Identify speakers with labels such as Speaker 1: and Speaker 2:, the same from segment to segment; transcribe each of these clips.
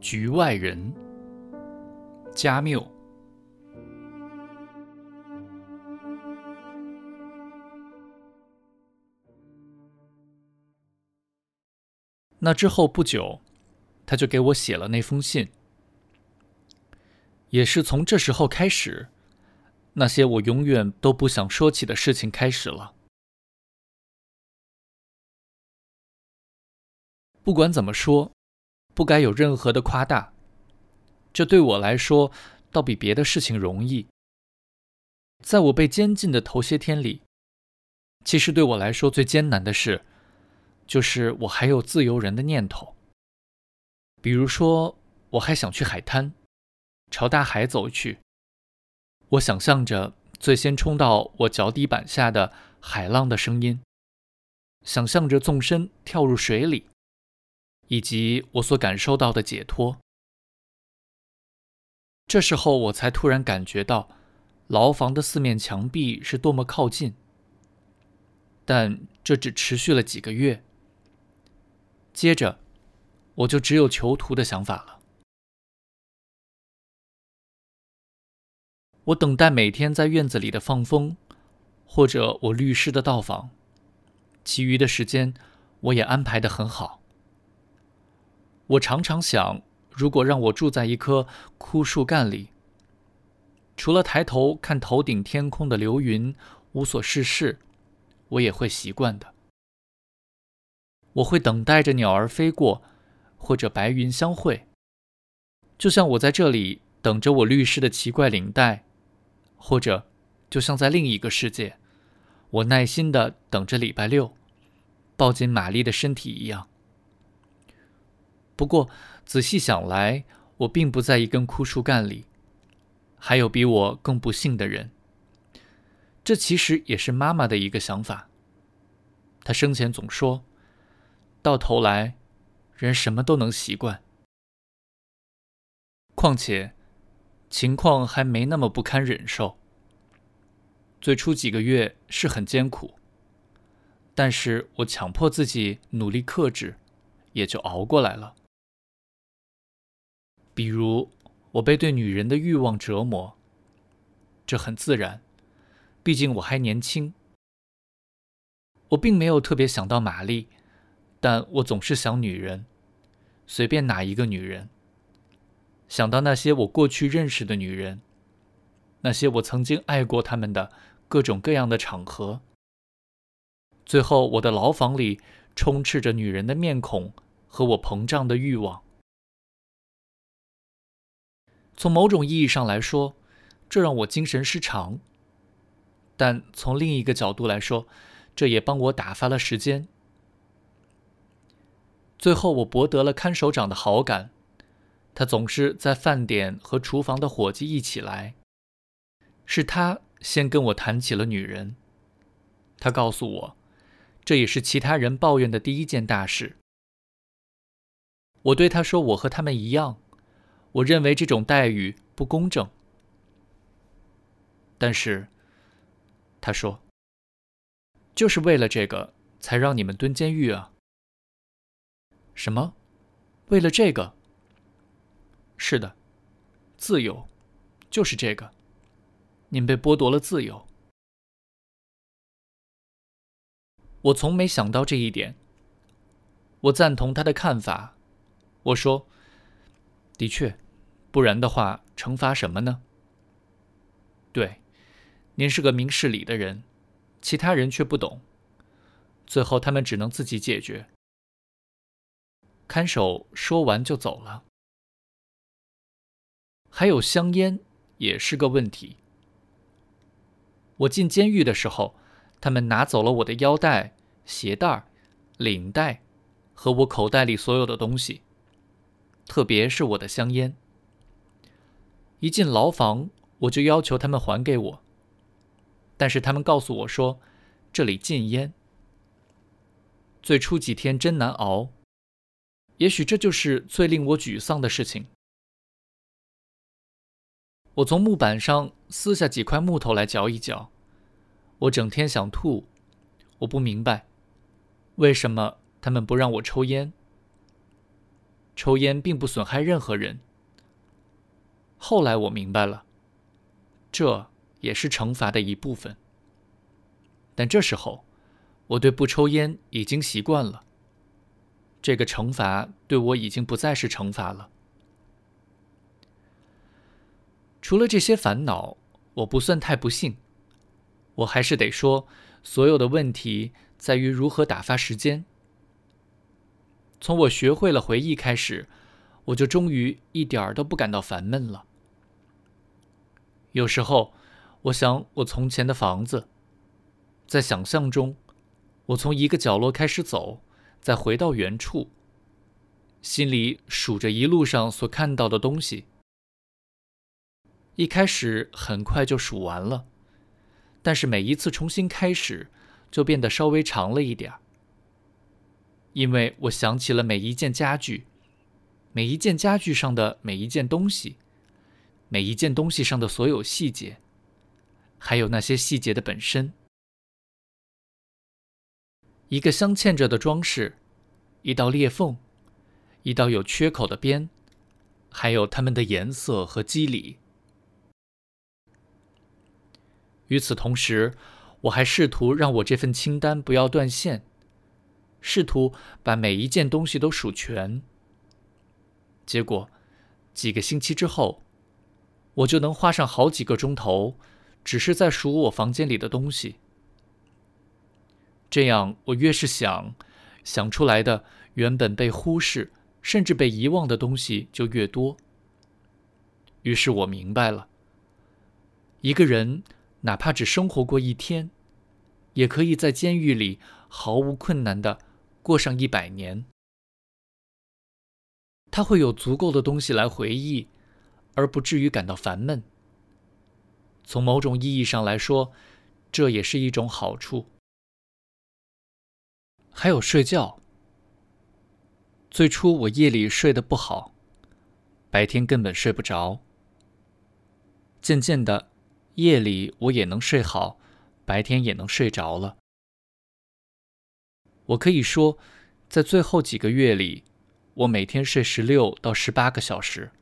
Speaker 1: 局外人，加缪。那之后不久，他就给我写了那封信。也是从这时候开始，那些我永远都不想说起的事情开始了。不管怎么说，不该有任何的夸大。这对我来说，倒比别的事情容易。在我被监禁的头些天里，其实对我来说最艰难的事，就是我还有自由人的念头。比如说，我还想去海滩。朝大海走去，我想象着最先冲到我脚底板下的海浪的声音，想象着纵身跳入水里，以及我所感受到的解脱。这时候，我才突然感觉到牢房的四面墙壁是多么靠近。但这只持续了几个月，接着我就只有囚徒的想法了。我等待每天在院子里的放风，或者我律师的到访。其余的时间，我也安排得很好。我常常想，如果让我住在一棵枯树干里，除了抬头看头顶天空的流云，无所事事，我也会习惯的。我会等待着鸟儿飞过，或者白云相会，就像我在这里等着我律师的奇怪领带。或者，就像在另一个世界，我耐心的等着礼拜六，抱紧玛丽的身体一样。不过，仔细想来，我并不在一根枯树干里，还有比我更不幸的人。这其实也是妈妈的一个想法。她生前总说，到头来，人什么都能习惯。况且。情况还没那么不堪忍受。最初几个月是很艰苦，但是我强迫自己努力克制，也就熬过来了。比如，我被对女人的欲望折磨，这很自然，毕竟我还年轻。我并没有特别想到玛丽，但我总是想女人，随便哪一个女人。想到那些我过去认识的女人，那些我曾经爱过她们的各种各样的场合，最后我的牢房里充斥着女人的面孔和我膨胀的欲望。从某种意义上来说，这让我精神失常；但从另一个角度来说，这也帮我打发了时间。最后，我博得了看守长的好感。他总是在饭点和厨房的伙计一起来。是他先跟我谈起了女人。他告诉我，这也是其他人抱怨的第一件大事。我对他说：“我和他们一样，我认为这种待遇不公正。”但是，他说：“就是为了这个才让你们蹲监狱啊？”什么？为了这个？是的，自由，就是这个。您被剥夺了自由。我从没想到这一点。我赞同他的看法。我说：“的确，不然的话，惩罚什么呢？”对，您是个明事理的人，其他人却不懂。最后，他们只能自己解决。看守说完就走了。还有香烟也是个问题。我进监狱的时候，他们拿走了我的腰带、鞋带、领带和我口袋里所有的东西，特别是我的香烟。一进牢房，我就要求他们还给我，但是他们告诉我说这里禁烟。最初几天真难熬，也许这就是最令我沮丧的事情。我从木板上撕下几块木头来嚼一嚼，我整天想吐。我不明白，为什么他们不让我抽烟？抽烟并不损害任何人。后来我明白了，这也是惩罚的一部分。但这时候，我对不抽烟已经习惯了。这个惩罚对我已经不再是惩罚了。除了这些烦恼，我不算太不幸。我还是得说，所有的问题在于如何打发时间。从我学会了回忆开始，我就终于一点儿都不感到烦闷了。有时候，我想我从前的房子，在想象中，我从一个角落开始走，再回到原处，心里数着一路上所看到的东西。一开始很快就数完了，但是每一次重新开始，就变得稍微长了一点儿。因为我想起了每一件家具，每一件家具上的每一件东西，每一件东西上的所有细节，还有那些细节的本身。一个镶嵌着的装饰，一道裂缝，一道有缺口的边，还有它们的颜色和肌理。与此同时，我还试图让我这份清单不要断线。试图把每一件东西都数全，结果几个星期之后，我就能花上好几个钟头，只是在数我房间里的东西。这样，我越是想，想出来的原本被忽视甚至被遗忘的东西就越多。于是我明白了，一个人哪怕只生活过一天，也可以在监狱里毫无困难的。过上一百年，他会有足够的东西来回忆，而不至于感到烦闷。从某种意义上来说，这也是一种好处。还有睡觉。最初我夜里睡得不好，白天根本睡不着。渐渐的，夜里我也能睡好，白天也能睡着了。我可以说，在最后几个月里，我每天睡十六到十八个小时。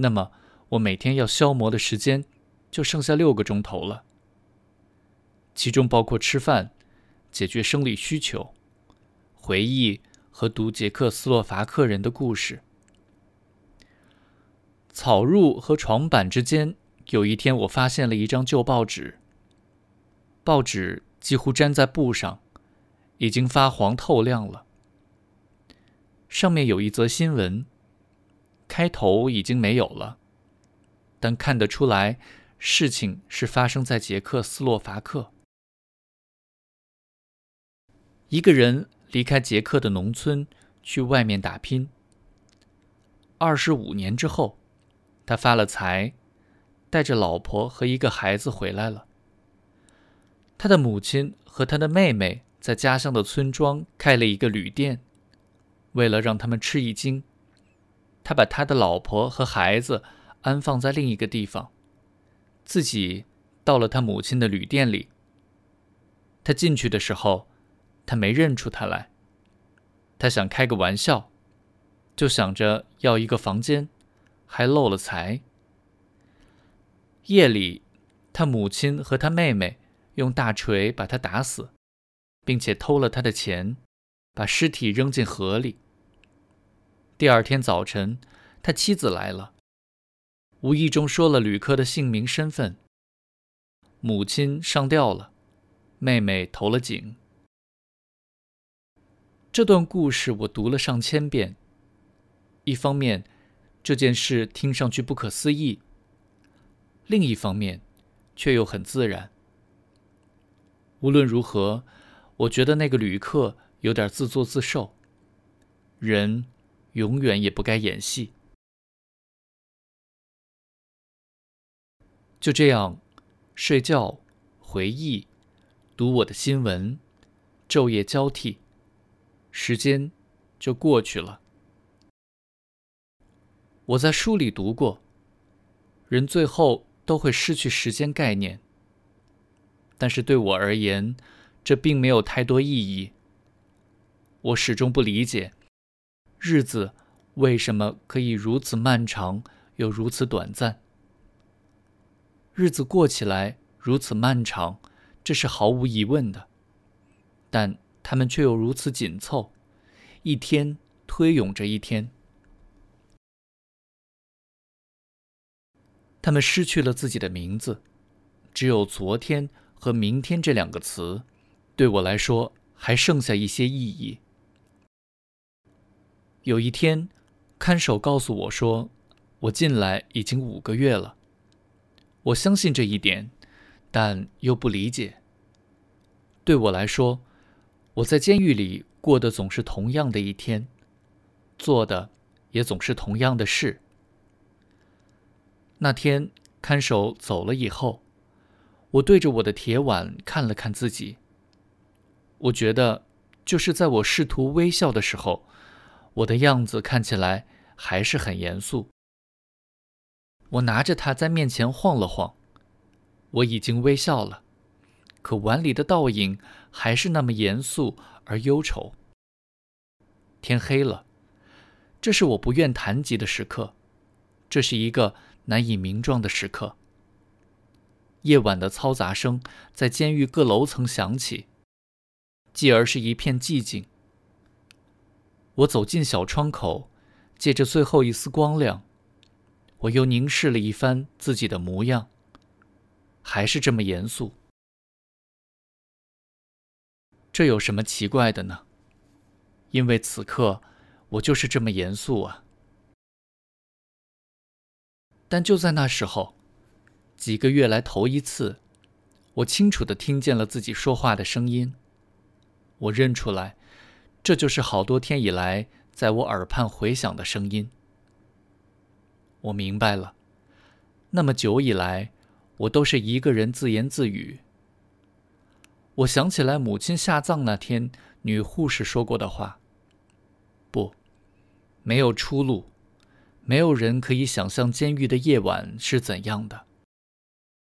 Speaker 1: 那么，我每天要消磨的时间就剩下六个钟头了，其中包括吃饭、解决生理需求、回忆和读捷克斯洛伐克人的故事。草褥和床板之间，有一天我发现了一张旧报纸，报纸几乎粘在布上。已经发黄透亮了。上面有一则新闻，开头已经没有了，但看得出来，事情是发生在捷克斯洛伐克。一个人离开捷克的农村，去外面打拼。二十五年之后，他发了财，带着老婆和一个孩子回来了。他的母亲和他的妹妹。在家乡的村庄开了一个旅店，为了让他们吃一惊，他把他的老婆和孩子安放在另一个地方，自己到了他母亲的旅店里。他进去的时候，他没认出他来，他想开个玩笑，就想着要一个房间，还漏了财。夜里，他母亲和他妹妹用大锤把他打死。并且偷了他的钱，把尸体扔进河里。第二天早晨，他妻子来了，无意中说了旅客的姓名身份。母亲上吊了，妹妹投了井。这段故事我读了上千遍。一方面，这件事听上去不可思议；另一方面，却又很自然。无论如何。我觉得那个旅客有点自作自受。人永远也不该演戏。就这样，睡觉、回忆、读我的新闻，昼夜交替，时间就过去了。我在书里读过，人最后都会失去时间概念。但是对我而言，这并没有太多意义。我始终不理解，日子为什么可以如此漫长又如此短暂？日子过起来如此漫长，这是毫无疑问的，但他们却又如此紧凑，一天推涌着一天。他们失去了自己的名字，只有昨天和明天这两个词，对我来说还剩下一些意义。有一天，看守告诉我说，我进来已经五个月了。我相信这一点，但又不理解。对我来说，我在监狱里过的总是同样的一天，做的也总是同样的事。那天看守走了以后，我对着我的铁碗看了看自己。我觉得，就是在我试图微笑的时候，我的样子看起来还是很严肃。我拿着它在面前晃了晃，我已经微笑了，可碗里的倒影还是那么严肃而忧愁。天黑了，这是我不愿谈及的时刻，这是一个。难以名状的时刻。夜晚的嘈杂声在监狱各楼层响起，继而是一片寂静。我走进小窗口，借着最后一丝光亮，我又凝视了一番自己的模样，还是这么严肃。这有什么奇怪的呢？因为此刻我就是这么严肃啊。但就在那时候，几个月来头一次，我清楚的听见了自己说话的声音。我认出来，这就是好多天以来在我耳畔回响的声音。我明白了，那么久以来，我都是一个人自言自语。我想起来母亲下葬那天，女护士说过的话：“不，没有出路。”没有人可以想象监狱的夜晚是怎样的。